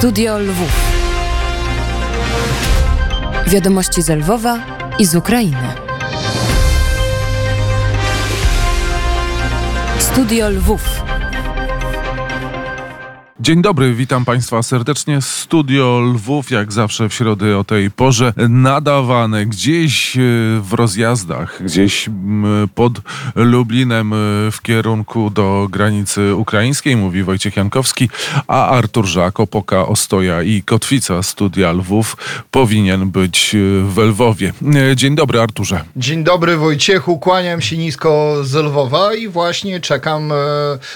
Studio Lwów. Wiadomości z Lwowa i z Ukrainy. Studio Lwów. Dzień dobry, witam Państwa serdecznie. Studio Lwów, jak zawsze w środę o tej porze, nadawane gdzieś e, w rozjazdach, gdzieś pod Lublinem e, w kierunku do granicy ukraińskiej, mówi Wojciech Jankowski, a Artur Żak, Opoka, Ostoja i Kotwica Studia Lwów powinien być e, w Lwowie. Dzień dobry, Arturze. Dzień dobry, Wojciechu, kłaniam się nisko z Lwowa i właśnie czekam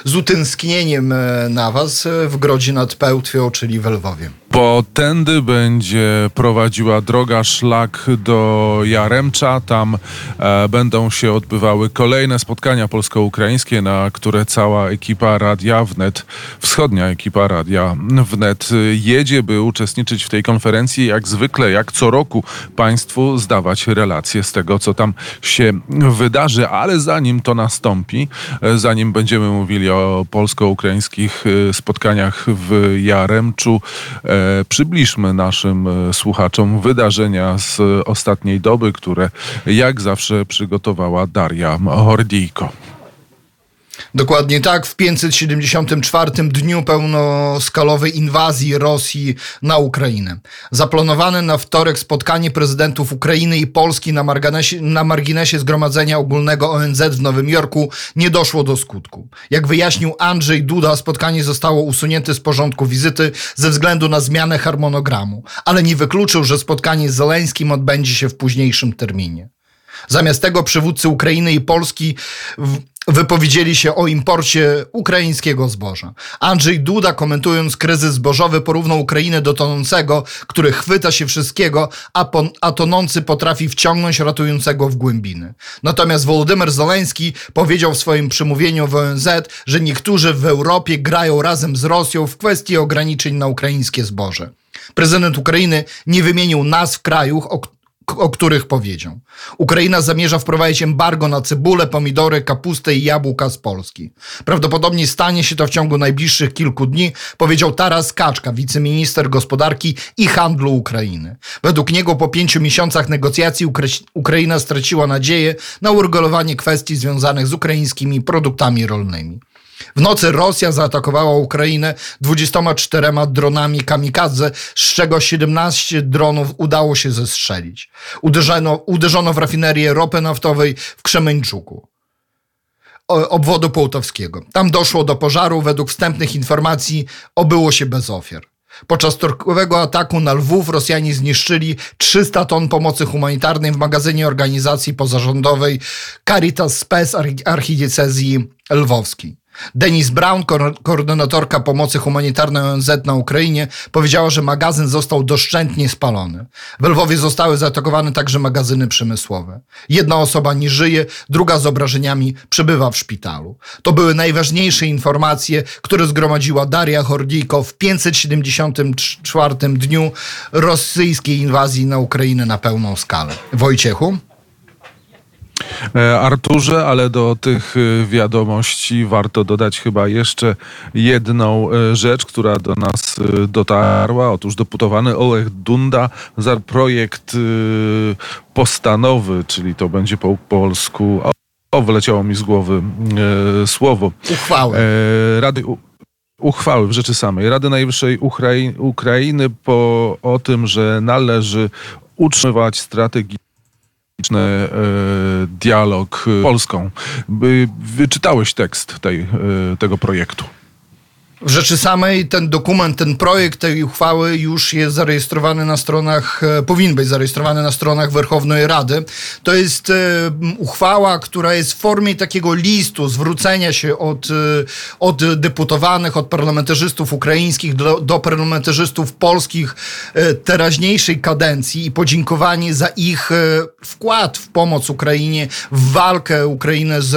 z utęsknieniem na Was w Grodzie nad Pełtwią, czyli w Lwowie. Bo tędy będzie prowadziła droga szlak do Jaremcza. Tam e, będą się odbywały kolejne spotkania polsko-ukraińskie, na które cała ekipa Radia Wnet, wschodnia ekipa Radia Wnet jedzie, by uczestniczyć w tej konferencji. Jak zwykle, jak co roku Państwu zdawać relacje z tego, co tam się wydarzy. Ale zanim to nastąpi, e, zanim będziemy mówili o polsko-ukraińskich e, spotkaniach w Jaremczu, e, przybliżmy naszym e, słuchaczom wydarzenia z ostatniej doby, które jak zawsze przygotowała Daria Hordijko. Dokładnie tak. W 574 dniu pełnoskalowej inwazji Rosji na Ukrainę. Zaplanowane na wtorek spotkanie prezydentów Ukrainy i Polski na marginesie, na marginesie Zgromadzenia Ogólnego ONZ w Nowym Jorku nie doszło do skutku. Jak wyjaśnił Andrzej Duda, spotkanie zostało usunięte z porządku wizyty ze względu na zmianę harmonogramu, ale nie wykluczył, że spotkanie z Zeleńskim odbędzie się w późniejszym terminie. Zamiast tego przywódcy Ukrainy i Polski wypowiedzieli się o imporcie ukraińskiego zboża. Andrzej Duda, komentując kryzys zbożowy, porównał Ukrainę do tonącego, który chwyta się wszystkiego, a, a tonący potrafi wciągnąć ratującego w głębiny. Natomiast Wołodymyr Zeleński powiedział w swoim przemówieniu w ONZ, że niektórzy w Europie grają razem z Rosją w kwestii ograniczeń na ukraińskie zboże. Prezydent Ukrainy nie wymienił nazw krajów, o, o których powiedział. Ukraina zamierza wprowadzić embargo na cebulę, pomidory, kapustę i jabłka z Polski. Prawdopodobnie stanie się to w ciągu najbliższych kilku dni, powiedział Taras Kaczka, wiceminister gospodarki i handlu Ukrainy. Według niego po pięciu miesiącach negocjacji Ukraina straciła nadzieję na uregulowanie kwestii związanych z ukraińskimi produktami rolnymi. W nocy Rosja zaatakowała Ukrainę 24 dronami kamikadze, z czego 17 dronów udało się zestrzelić. Uderzono, uderzono w rafinerię ropy naftowej w Krzemeńczuku obwodu połtowskiego. Tam doszło do pożaru. Według wstępnych informacji obyło się bez ofiar. Podczas torkowego ataku na Lwów Rosjanie zniszczyli 300 ton pomocy humanitarnej w magazynie organizacji pozarządowej Caritas Spes archidiecezji lwowskiej. Denis Brown, koordynatorka pomocy humanitarnej ONZ na Ukrainie, powiedziała, że magazyn został doszczętnie spalony. W Lwowie zostały zaatakowane także magazyny przemysłowe. Jedna osoba nie żyje, druga z obrażeniami przebywa w szpitalu. To były najważniejsze informacje, które zgromadziła Daria Hordijko w 574 dniu rosyjskiej inwazji na Ukrainę na pełną skalę. Wojciechu? E, Arturze, ale do tych e, wiadomości warto dodać chyba jeszcze jedną e, rzecz, która do nas dotarła. Otóż deputowany Olech Dunda za projekt postanowy, czyli to będzie po polsku. O, wyleciało mi z głowy słowo. Uchwały. Rady uchwały w rzeczy samej. Rady Najwyższej Ukrainy po, o tym, że należy utrzymywać strategię E, dialog Polską. Wyczytałeś tekst tej, e, tego projektu. W rzeczy samej ten dokument, ten projekt tej uchwały już jest zarejestrowany na stronach, e, powinien być zarejestrowany na stronach Werchownej Rady. To jest e, uchwała, która jest w formie takiego listu zwrócenia się od, e, od deputowanych, od parlamentarzystów ukraińskich do, do parlamentarzystów polskich teraźniejszej kadencji i podziękowanie za ich wkład w pomoc Ukrainie, w walkę Ukrainy z,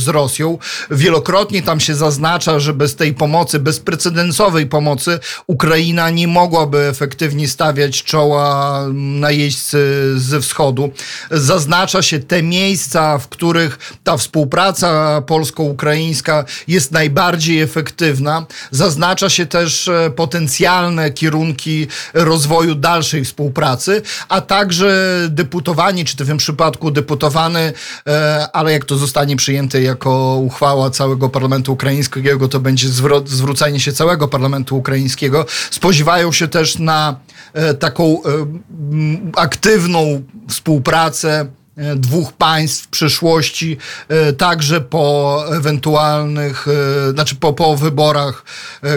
z Rosją. Wielokrotnie tam się zaznacza, że bez tej pomocy bezprecedensowej pomocy Ukraina nie mogłaby efektywnie stawiać czoła najeźdźcy ze wschodu. Zaznacza się te miejsca, w których ta współpraca polsko-ukraińska jest najbardziej efektywna. Zaznacza się też e, potencjalne kierunki rozwoju dalszej współpracy, a także deputowani, czy w tym przypadku deputowany, e, ale jak to zostanie przyjęte jako uchwała całego parlamentu ukraińskiego, to będzie zwrot, zwrócenie się całego parlamentu ukraińskiego. Spodziewają się też na e, taką aktywną współpracę E, dwóch państw w przyszłości, e, także po ewentualnych, e, znaczy po, po wyborach,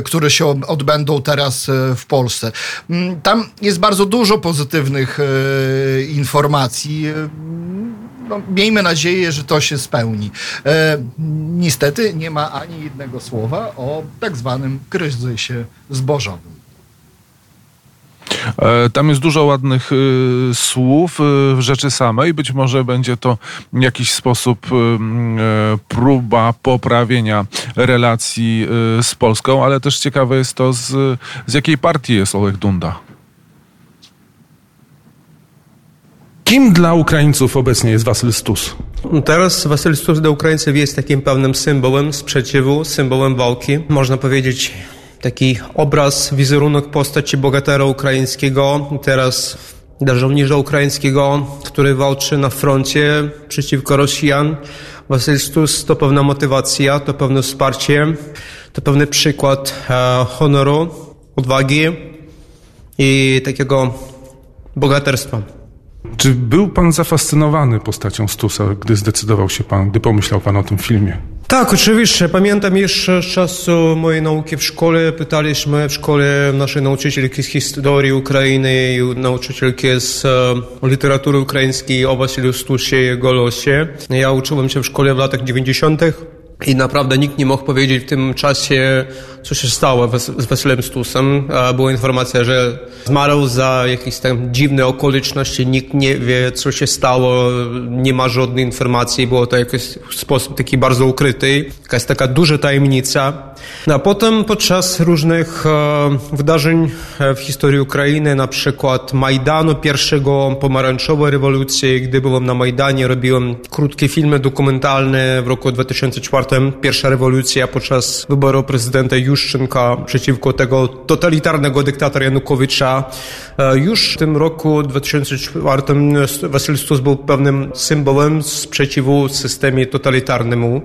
które się odbędą teraz w Polsce. Mm, tam jest bardzo dużo pozytywnych informacji. No, miejmy nadzieję, że to się spełni. Niestety nie ma ani jednego słowa o tak zwanym kryzysie zbożowym. E, tam jest dużo ładnych y, słów y, rzeczy samej. Być może będzie to w jakiś sposób próba poprawienia relacji z Polską, ale też ciekawe jest to, z, z jakiej partii jest Olech Dunda. Kim dla Ukraińców obecnie jest Wasyl Stus? Teraz Wasyl Stus dla Ukraińców jest takim pewnym symbolem sprzeciwu, symbolem walki. Można powiedzieć, taki obraz, wizerunek postaci bogatera ukraińskiego, teraz dla żołnierza ukraińskiego, który walczy na froncie przeciwko Rosjan. Wasylstus to pewna motywacja, to pewne wsparcie, to pewny przykład e, honoru, odwagi i takiego bogaterstwa. Czy był pan zafascynowany postacią Stusa, gdy zdecydował się pan, gdy pomyślał pan o tym filmie? Tak, oczywiście. Pamiętam jeszcze z czasu mojej nauki w szkole. Pytaliśmy w szkole naszej nauczycielki z historii Ukrainy i nauczycielki z e, literatury ukraińskiej o Wasiliu Stusie i jego losie. Ja uczyłem się w szkole w latach 90. I naprawdę nikt nie mógł powiedzieć w tym czasie, co się stało z Wasylem Stusem. Była informacja, że zmarł za jakieś tam dziwne okoliczności, nikt nie wie, co się stało, nie ma żadnej informacji, było to jakiś sposób taki bardzo ukryty, jakaś taka duża tajemnica. No, a potem podczas różnych e, wydarzeń e, w historii Ukrainy, na przykład Majdanu, pierwszego pomarańczowej rewolucji, gdy byłem na Majdanie, robiłem krótkie filmy dokumentalne w roku 2004 pierwsza rewolucja podczas wyboru prezydenta Juszczynka przeciwko tego totalitarnego dyktatora Janukowicza. E, już w tym roku 2004 Wasyl Stus był pewnym symbolem sprzeciwu systemie totalitarnemu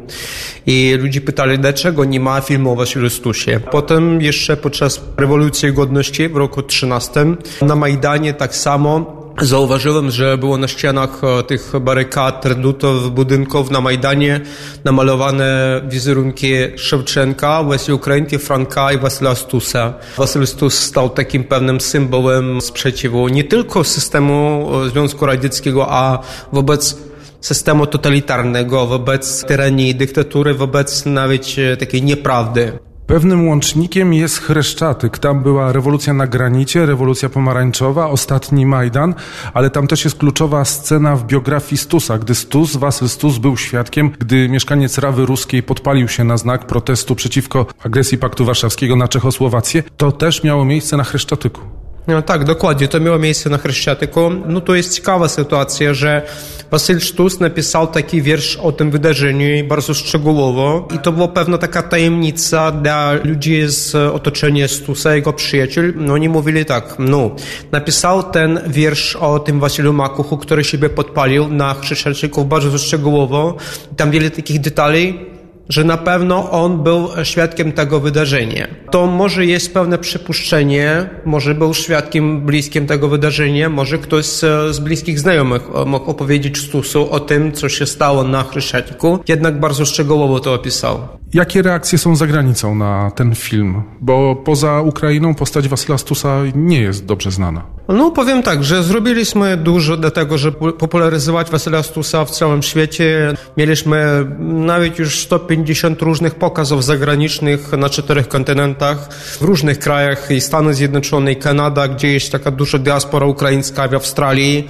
i ludzie pytali, dlaczego nie ma filmu o Wasylu Stusie. Potem jeszcze podczas rewolucji godności w roku 13 na Majdanie tak samo Zauważyłem, że było na ścianach e, tych barykad, redutów, budynków na Majdanie namalowane wizerunki Szewczenka, Łesi Ukrainki, Franka i Wasyla Stusa. Wasyl Stus stał takim pewnym symbolem sprzeciwu nie tylko systemu e, Związku Radzieckiego, a wobec systemu totalitarnego, wobec tyranii, dyktatury, wobec nawet e, takiej nieprawdy. Pewnym łącznikiem jest Chreszczatyk. Tam była rewolucja na granicie, rewolucja pomarańczowa, ostatni Majdan, ale tam też jest kluczowa scena w biografii Stusa, gdy Stus, Wasyl Stus był świadkiem, gdy mieszkaniec Rawy Ruskiej podpalił się na znak protestu przeciwko agresji Paktu Warszawskiego na Czechosłowację. To też miało miejsce na Chreszczatyku. No tak, dokładnie. To miało miejsce na Chryszczatyku. No to jest ciekawa sytuacja, że Wasyl Sztus napisał taki wiersz o tym wydarzeniu bardzo szczegółowo i to była pewna taka tajemnica dla ludzi z otoczenia Stusa, jego przyjaciół. No oni mówili tak, no, napisał ten wiersz o tym Wasylu Makuchu, który siebie podpalił na Chryszczatyku bardzo szczegółowo. Tam wiele takich detali, że na pewno on był świadkiem tego wydarzenia. To może jest pewne przypuszczenie, może był świadkiem bliskim tego wydarzenia, może ktoś z, z bliskich znajomych mógł opowiedzieć Stusu o tym, co się stało na Chryszatiku, jednak bardzo szczegółowo to opisał. Jakie reakcje są za granicą na ten film? Bo poza Ukrainą postać Wasyla Stusa nie jest dobrze znana. No powiem tak, że zrobiliśmy dużo do tego, żeby popularyzować Wasyla Stusa w całym świecie. Mieliśmy nawet już 150 różnych pokazów zagranicznych na czterech kontynentach, w różnych krajach i Stany Zjednoczone, i Kanada, gdzie jest taka duża diaspora ukraińska w Australii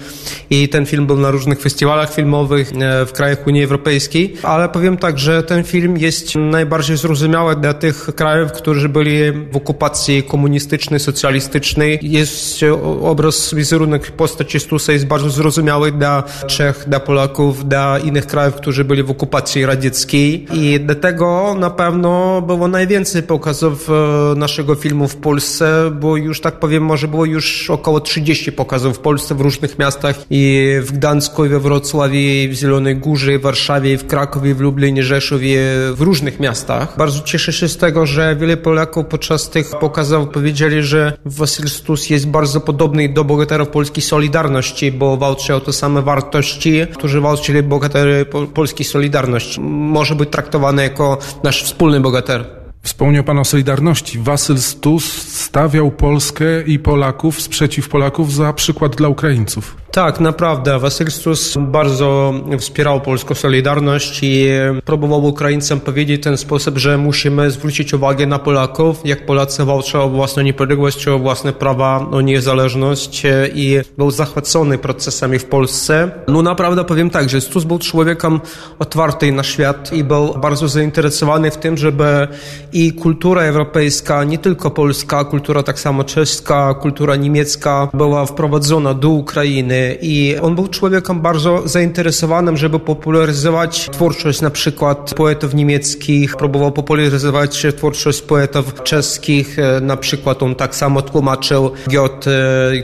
i ten film był na różnych festiwalach filmowych e, w krajach Unii Europejskiej, ale powiem tak, że ten film jest najbardziej zrozumiałe dla tych krajów, którzy byli w okupacji komunistycznej, socjalistycznej. Jest obraz, wizerunek postaci Stusa jest bardzo zrozumiały dla Czech, dla Polaków, dla innych krajów, którzy byli w okupacji radzieckiej i dlatego na pewno było najwięcej pokazów e, naszego filmu w Polsce, bo już tak powiem, może było już około 30 pokazów w Polsce w różnych miastach i w Gdańsku, i we Wrocławiu, i w Zielonej Górze, i w Warszawie, i w Krakowie, w Lublinie, Rzeszowie, w różnych miastach. Bardzo cieszę się z tego, że wiele Polaków podczas tych pokazów powiedzieli, że Wasyl Stus jest bardzo podobny do bohaterów polskiej Solidarności, bo walczy o te same wartości, którzy walczyli bohatery po- polskiej Solidarności. Może być traktowany jako nasz wspólny bohater. Wspomniał Pan o Solidarności. Wasyl Stus stawiał Polskę i Polaków sprzeciw Polaków za przykład dla Ukraińców. Tak, naprawdę. Wasylstus bardzo wspierał polską Solidarność i próbował Ukraińcom powiedzieć w ten sposób, że musimy zwrócić uwagę na Polaków, jak Polacy walczą o własną niepodległość, o własne prawa, o niezależność i był zachwycony procesami w Polsce. No naprawdę powiem tak, że Stus był człowiekiem otwarty na świat i był bardzo zainteresowany w tym, żeby i kultura europejska, nie tylko polska, kultura tak samo czeska, kultura niemiecka była wprowadzona do Ukrainy i on był człowiekiem bardzo zainteresowanym, żeby popularyzować twórczość na przykład poetów niemieckich, próbował popularyzować twórczość poetów czeskich, na przykład on tak samo tłumaczył Goethe,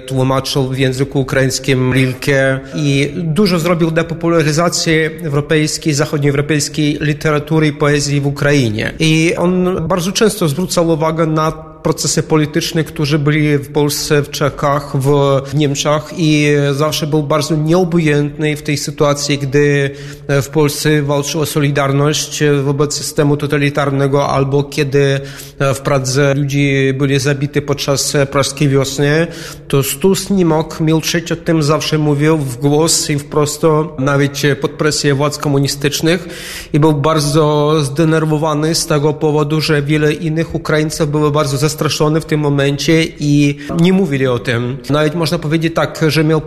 tłumaczył w języku ukraińskim Rilke i dużo zrobił dla popularyzacji europejskiej, zachodnioeuropejskiej literatury i poezji w Ukrainie. I on bardzo często zwracał uwagę na procesy polityczne, którzy byli w Polsce, w Czechach, w, Niemczech i zawsze był bardzo nieobojętny w tej sytuacji, gdy w Polsce walczył o solidarność wobec systemu totalitarnego albo kiedy w Pradze ludzie byli zabiti podczas praskiej wiosny, to Stus nie mógł milczeć o tym, zawsze mówił w głos i wprost, nawet pod presją władz komunistycznych i był bardzo zdenerwowany z tego powodu, że wiele innych Ukraińców było bardzo zastraszone w tym momencie i nie mówili o tym. Nawet można powiedzieć tak, że miał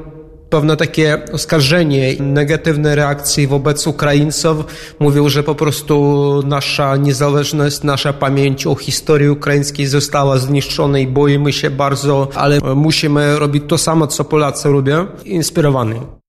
pewne takie oskarżenie, negatywne reakcje wobec Ukraińców. Mówił, że po prostu nasza niezależność, nasza pamięć o historii ukraińskiej została zniszczona i boimy się bardzo, ale musimy robić to samo, co Polacy robią. Inspirowany.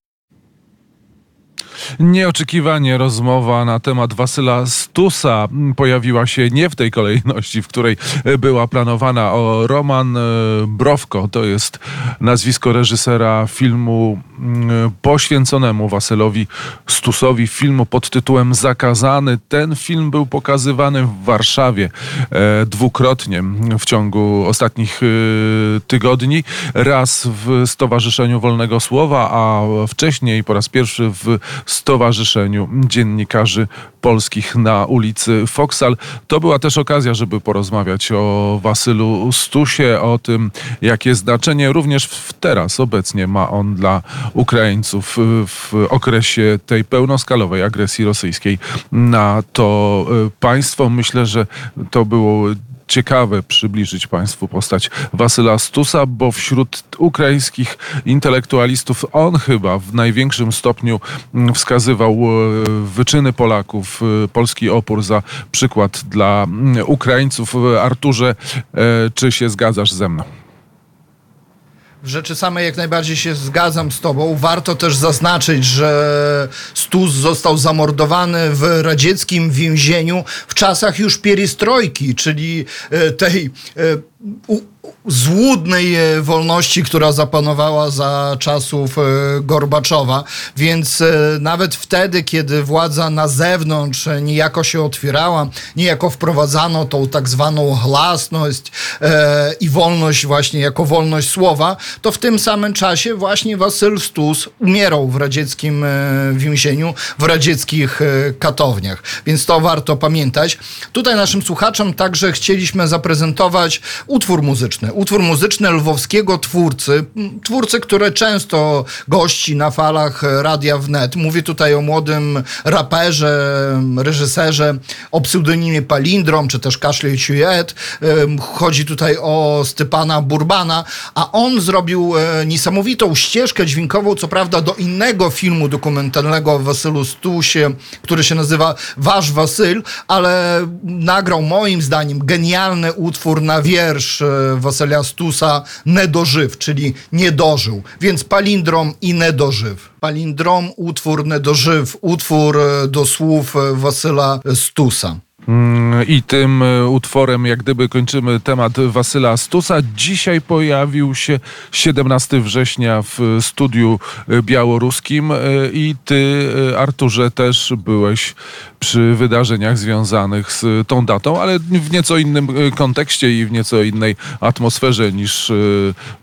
Nieoczekiwanie rozmowa na temat Wasyla Stusa pojawiła się nie w tej kolejności, w której była planowana. O Roman e, Browko to jest nazwisko reżysera filmu mm, poświęconemu Wasylowi Stusowi, filmu pod tytułem Zakazany. Ten film był pokazywany w Warszawie e, dwukrotnie w ciągu ostatnich e, tygodni. Raz w Stowarzyszeniu Wolnego Słowa, a wcześniej po raz pierwszy w Stowarzyszeniu Dziennikarzy Polskich na ulicy Foksal. To była też okazja, żeby porozmawiać o Wasylu Stusie, o tym, jakie znaczenie również teraz, obecnie ma on dla Ukraińców w okresie tej pełnoskalowej agresji rosyjskiej na to y, państwo. Myślę, że to było ciekawe przybliżyć Państwu postać Wasyla Stusa, bo wśród ukraińskich intelektualistów on chyba w największym stopniu mm, wskazywał e, wyczyny Polaków, e, polski opór za przykład dla mm, Ukraińców. E, Arturze, czy się zgadzasz ze mną? W rzeczy samej jak najbardziej się zgadzam z tobą. Warto też zaznaczyć, że Stus został zamordowany w radzieckim więzieniu w czasach już pierestrojki, czyli e, tej e, złudnej e, wolności, która zapanowała za czasów e, Gorbaczowa. Więc e, nawet wtedy, kiedy władza na zewnątrz niejako się otwierała, niejako wprowadzano tą tak zwaną glasność e, i wolność właśnie jako wolność słowa, to w tym samym czasie właśnie Wasyl Stus umierał w radzieckim więzieniu, w radzieckich katowniach. Więc to warto pamiętać. Tutaj naszym słuchaczom także chcieliśmy zaprezentować utwór muzyczny, muzyczny. Utwór muzyczny lwowskiego twórcy, twórcy, który często gości na falach Radia Wnet. Mówię tutaj o młodym raperze, reżyserze o pseudonimie Palindrom, czy też Kaszle Ciuet. Ym, Chodzi tutaj o Stepana Burbana, a on zrobił e, niesamowitą ścieżkę dźwiękową, co prawda do innego filmu dokumentalnego o Wasylu Stusie, który się nazywa Wasz Wasyl, ale nagrał moim zdaniem genialny utwór na wiersz e, Wasylia Stusa Nedożyw, czyli nie dożył. Więc palindrom i nedożyw. Palindrom, utwór nedożyw, utwór e, do słów e, Wasyla Stusa. Mm, I tym e, utworem, jak gdyby kończymy temat Wasyla Stusa. Dzisiaj pojawił się 17 września w studiu białoruskim i ty, Arturze, też byłeś przy wydarzeniach związanych z tą datą, ale w nieco innym e, kontekście i w nieco innej atmosferze niż e,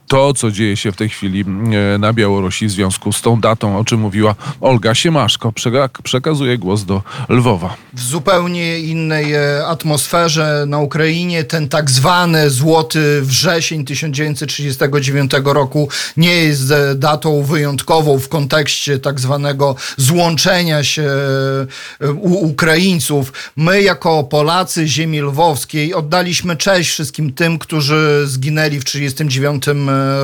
to, co dzieje się w tej chwili na Białorusi w związku z tą datą, o czym mówiła Olga Siemaszko. Przeka- Przekazuję głos do Lwowa. w zupełnie innej e, atmosferze na Ukrainie. Ten tak zwany złoty wrzesień 1939 roku nie jest e, datą wyjątkową w kontekście tak zwanego złączenia się e, Ukraińców. My jako Polacy ziemi lwowskiej oddaliśmy cześć wszystkim tym, którzy zginęli w 1939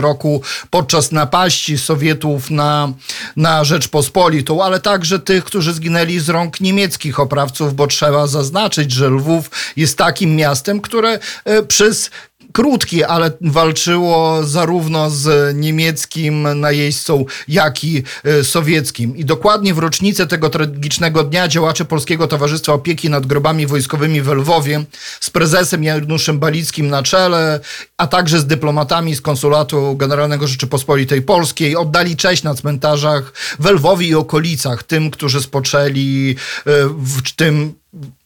roku podczas napaści Sowietów na, na Rzeczpospolitą, ale także tych, którzy zginęli z rąk niemieckich oprawców, bo trzeba zaznaczyć, że Lwów jest takim miastem, które e, przez krótki, ale walczyło zarówno z niemieckim najeźdźcą, jak i e, sowieckim. I dokładnie w rocznicę tego tragicznego dnia działacze Polskiego Towarzystwa Opieki nad Grobami Wojskowymi w Lwowie z prezesem Januszem Balickim na czele, a także z dyplomatami z Konsulatu Generalnego Rzeczypospolitej Polskiej oddali cześć na cmentarzach w Lwowie i okolicach tym, którzy spoczęli e, w tym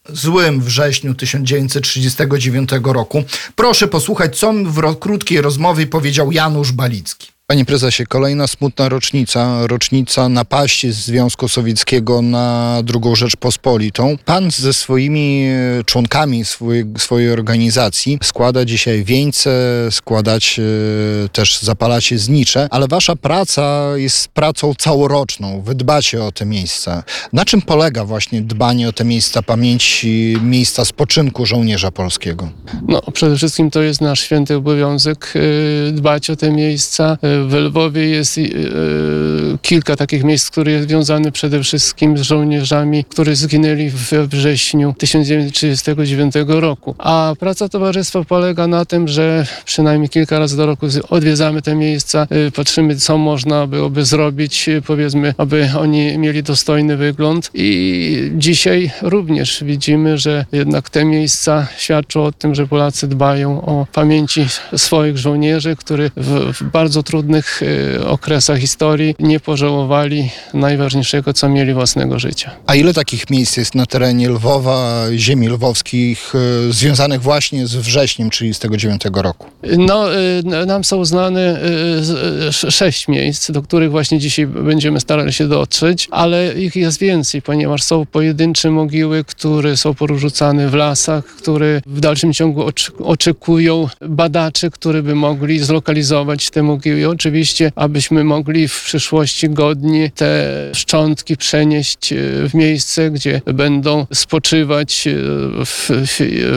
złym wrześniu 1939 roku. Proszę posłuchać, co w krótkiej rozmowie powiedział Janusz Balicki. Panie prezesie, kolejna smutna rocznica, rocznica napaści Związku Sowieckiego na drugą Rzeczpospolitą. Pan ze swoimi e, członkami swojej, swojej organizacji składa dzisiaj wieńce, składać e, też zapalacie znicze, ale wasza praca jest pracą całoroczną. Wy dbacie o te miejsca. Na czym polega właśnie dbanie o te miejsca pamięci, miejsca spoczynku żołnierza polskiego? No, przede wszystkim to jest nasz święty obowiązek y, dbać o te miejsca. Y, W Lwowie jest y, kilka takich miejsc, które jest związane przede wszystkim z żołnierzami, którzy zginęli we wrześniu 1939 roku. A praca towarzystwa polega na tym, że przynajmniej kilka razy do roku odwiedzamy te miejsca, y, patrzymy, co można byłoby zrobić, y, powiedzmy, aby oni mieli dostojny wygląd. I dzisiaj również widzimy, że jednak te miejsca świadczą o tym, że Polacy dbają o pamięci swoich żołnierzy, którzy w, w bardzo trudnych y, okresach historii nie pożałowali najważniejszego, co mieli własnego życia. A ile takich miejsc jest na terenie Lwowa, ziemi lwowskich, e, związanych właśnie z wrześniem 1939 roku? No, y, nam są znane y, z- y, sz- sześć miejsc, do których właśnie dzisiaj będziemy starali się dotrzeć, ale ich jest więcej, ponieważ są pojedyncze mogiły, które są porzucane w lasach, które w dalszym ciągu ocz- oczekują badaczy, którzy by mogli zlokalizować te mogiły. Oczywiście, abyśmy mogli w przyszłości godnie te szczątki przenieść y, w miejsce, gdzie będą spoczywać y, w,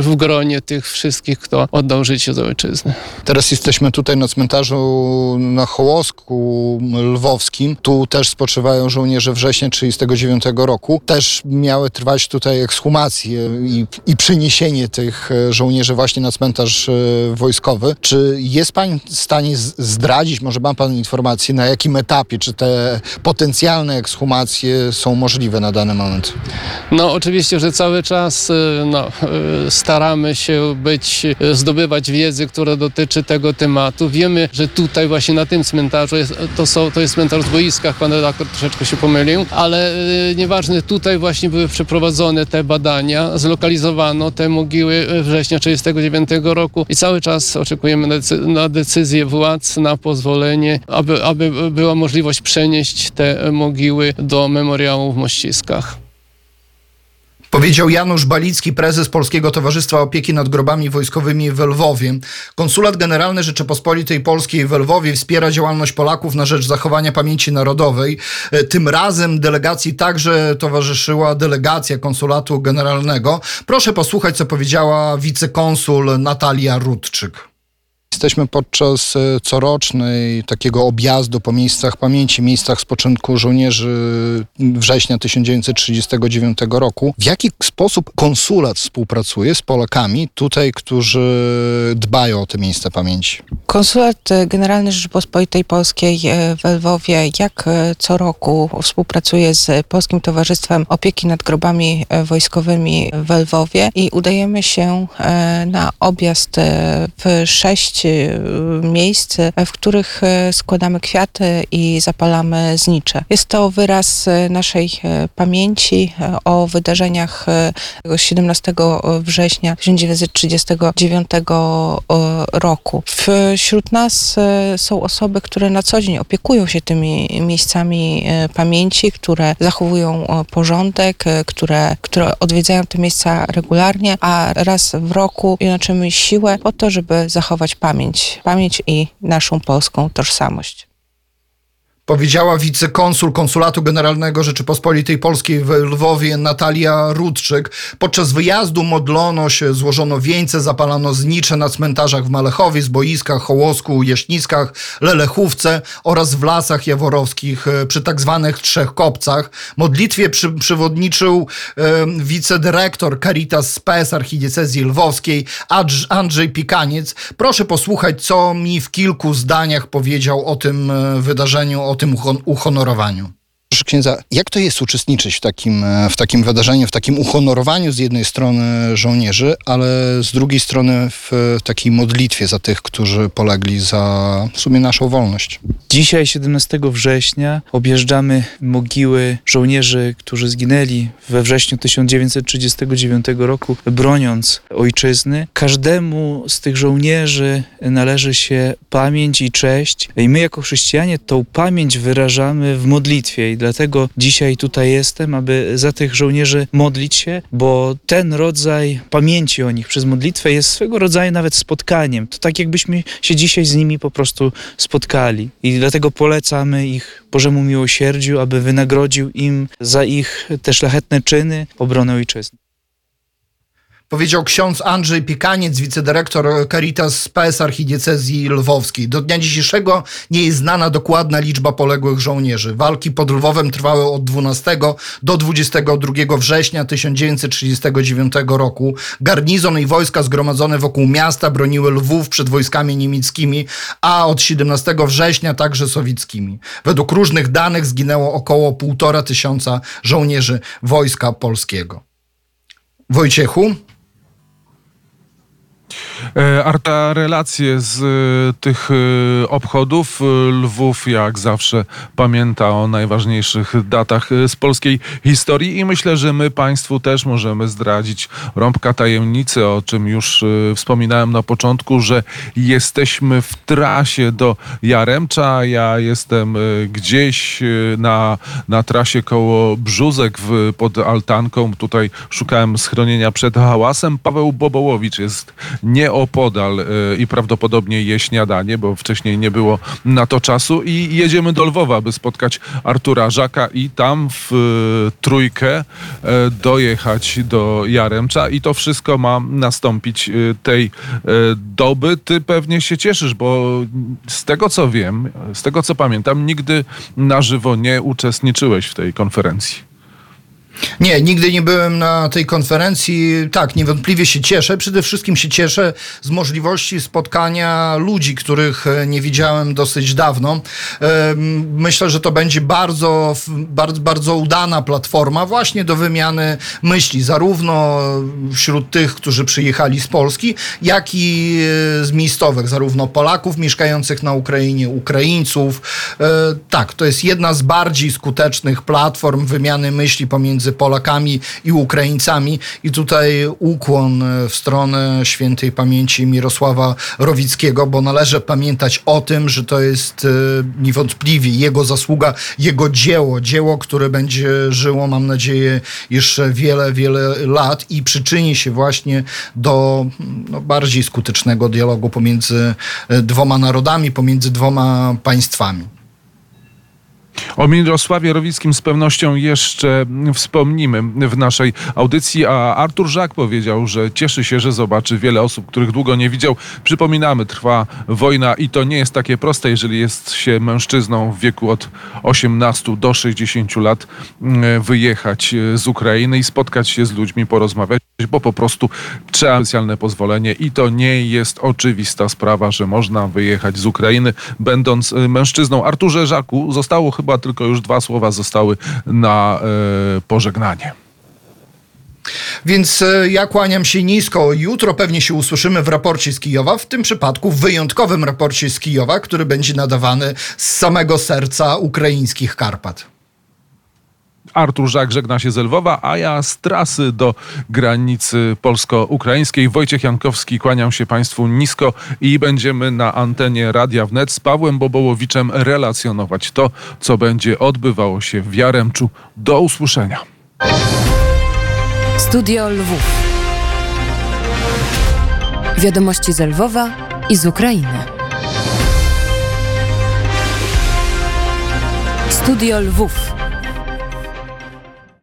w, gronie tych wszystkich, kto oddał życie za ojczyznę. Teraz jesteśmy tutaj na cmentarzu na Hołosku lwowskim. Tu też spoczywają żołnierze września 1939 roku. Też miały trwać tutaj ekshumacje i, i przeniesienie tych e, żołnierzy właśnie na cmentarz e, wojskowy. Czy jest pan w stanie zdradzić, może ma pan informację, na jakim etapie, czy te potencjalne ekshumacje są możliwe na dany moment? No oczywiście, że cały czas y, no, y, staramy się być, y, zdobywać wiedzę, która dotyczy tego tematu. Wiemy, że tutaj właśnie na tym cmentarzu jest, to, są, to jest cmentarz w boiskach, pan redaktor troszeczkę się pomylił, ale nieważne, tutaj właśnie były przeprowadzone te badania, zlokalizowano te mogiły września 1939 roku i cały czas oczekujemy na decyzję władz, na pozwolenie, aby, aby była możliwość przenieść te mogiły do memoriału w Mościskach. Powiedział Janusz Balicki, prezes Polskiego Towarzystwa Opieki nad Grobami Wojskowymi w Lwowie. Konsulat Generalny Rzeczypospolitej Polskiej w Lwowie wspiera działalność Polaków na rzecz zachowania pamięci narodowej. E, Tym razem delegacji także towarzyszyła delegacja Konsulatu Generalnego. Proszę posłuchać, co powiedziała wicekonsul Natalia Rudczyk. Jesteśmy podczas e, corocznej takiego objazdu po miejscach pamięci, miejscach spoczynku żołnierzy września 1939 roku. W jaki sposób konsulat współpracuje z Polakami tutaj, którzy dbają o te miejsca pamięci? Konsulat e, Generalny Rzeczypospolitej Polskiej e, w Lwowie jak e, co roku współpracuje z Polskim Towarzystwem Opieki nad Grobami Wojskowymi w Lwowie i udajemy się na objazd w sześć e, miejsc, w których e, składamy kwiaty i zapalamy znicze. Jest to wyraz e, naszej pamięci o wydarzeniach e, tego 17 września 1939 e, roku. Wśród nas są osoby, które na co dzień opiekują się tymi miejscami pamięci, które zachowują porządek, które, które odwiedzają te miejsca regularnie, a raz w roku jednoczymy siłę po to, żeby zachować pamięć. Pamięć i naszą polską tożsamość. Powiedziała wicekonsul Konsulatu Generalnego Rzeczypospolitej Polskiej w Lwowie Natalia Rudczyk. Podczas wyjazdu modlono się, złożono wieńce, zapalano znicze na cmentarzach w Malechowie, Zboiskach, Hołosku, Jaśniskach, Lelechówce oraz w Lasach Jaworowskich e, przy tak zwanych Trzech Kopcach. Modlitwie przy, przewodniczył e, wicedyrektor Caritas Spes Archidiecezji Lwowskiej Andrzej Pikaniec. Proszę posłuchać, co mi w kilku zdaniach powiedział o tym e, wydarzeniu, o tym uhon- uhonorowaniu. Proszę księdza, jak to jest uczestniczyć w takim, e, w takim wydarzeniu, w takim uhonorowaniu z jednej strony żołnierzy, ale z drugiej strony w takiej modlitwie za tych, którzy polegli za w sumie naszą wolność? Dzisiaj, 17 września, objeżdżamy mogiły żołnierzy, którzy zginęli we wrześniu 1939 roku, broniąc ojczyzny. Każdemu z tych żołnierzy należy się pamięć i cześć. I my, jako chrześcijanie, tą pamięć wyrażamy w modlitwie. I dlatego dzisiaj tutaj jestem, aby za tych żołnierzy modlić się, bo ten rodzaj pamięci o nich przez modlitwę jest swego rodzaju nawet spotkaniem. To tak, jakbyśmy się dzisiaj z nimi po prostu spotkali. I dlatego polecamy ich Bożemu miłosierdziu, aby wynagrodził im za ich te szlachetne czyny obronę ojczyzny. Powiedział ksiądz Andrzej Pikaniec, wicedyrektor Caritas Spes Archidiecezji Lwowskiej. Do dnia dzisiejszego nie jest znana dokładna liczba poległych żołnierzy. Walki pod Lwowem trwały od 12 do 22 września 1939 roku. Garnizon i wojska zgromadzone wokół miasta broniły Lwów przed wojskami niemieckimi, a od 17 września także sowieckimi. Według różnych danych zginęło około półtora tysiąca żołnierzy Wojska Polskiego. Wojciechu? E, Arta, relacje z e, tych e, obchodów. Lwów, jak zawsze, pamięta o najważniejszych datach z polskiej historii i myślę, że my Państwu też możemy zdradzić rąbka tajemnicy, o czym już wspominałem na początku, że jesteśmy w trasie do Jaremcza. Ja jestem gdzieś na, na trasie koło Brzuzek w, pod Altanką. Tutaj szukałem schronienia przed hałasem. Paweł Bobołowicz jest nieopodal e, i prawdopodobnie je śniadanie, bo wcześniej nie było na to czasu i jedziemy do Lwowa, by spotkać Artura Żaka i tam w e, trójkę e, dojechać do Jaremcza i to wszystko ma nastąpić tej doby. Ty pewnie się cieszysz, bo z tego co wiem, z tego co pamiętam, nigdy na żywo nie uczestniczyłeś w tej konferencji. Nie, nigdy nie byłem na tej konferencji. Tak, niewątpliwie się cieszę. Przede wszystkim się cieszę z możliwości spotkania ludzi, których e, nie widziałem dosyć dawno. Em, Myślę, że to będzie bardzo, bardzo, bardzo udana platforma właśnie do wymiany myśli, zarówno wśród tych, którzy przyjechali z Polski, jak i e, z miejscowych, zarówno Polaków mieszkających na Ukrainie, Ukraińców. E, Tak, to jest jedna z bardziej skutecznych platform wymiany myśli pomiędzy między Polakami i Ukraińcami. I tutaj ukłon e, w stronę świętej pamięci Mirosława Rowickiego, bo należy pamiętać o tym, że to jest e, niewątpliwie jego zasługa, jego dzieło, dzieło, które będzie żyło, mam nadzieję, jeszcze wiele, wiele lat i przyczyni się właśnie do no, bardziej skutecznego dialogu pomiędzy e, dwoma narodami, pomiędzy dwoma państwami. O Mirosławie Rowickim z pewnością jeszcze wspomnimy w naszej audycji, a Artur Żak powiedział, że cieszy się, że zobaczy wiele osób, których długo nie widział. Przypominamy, trwa wojna i to nie jest takie proste, jeżeli jest się mężczyzną w wieku od 18 do 60 lat, mm, wyjechać z Ukrainy i spotkać się z ludźmi, porozmawiać, bo po prostu trzeba specjalne pozwolenie i to nie jest oczywista sprawa, że można wyjechać z Ukrainy, będąc y, mężczyzną. Arturze Żaku, zostało chyba tylko już dwa słowa zostały na e, pożegnanie. Więc e, ja kłaniam się nisko. Jutro pewnie się usłyszymy w raporcie z Kijowa, w tym przypadku w wyjątkowym raporcie z Kijowa, który będzie nadawany z samego serca ukraińskich Karpat. Artur Żak żegna się z Lwowa, a ja z trasy do granicy polsko-ukraińskiej. Wojciech Jankowski, kłaniam się Państwu nisko i będziemy na antenie Radia Wnet z Pawłem Bobołowiczem relacjonować to, co będzie odbywało się w Jaremczu. Do usłyszenia. Studio Lwów. Wiadomości z Lwowa i z Ukrainy. Studio Lwów.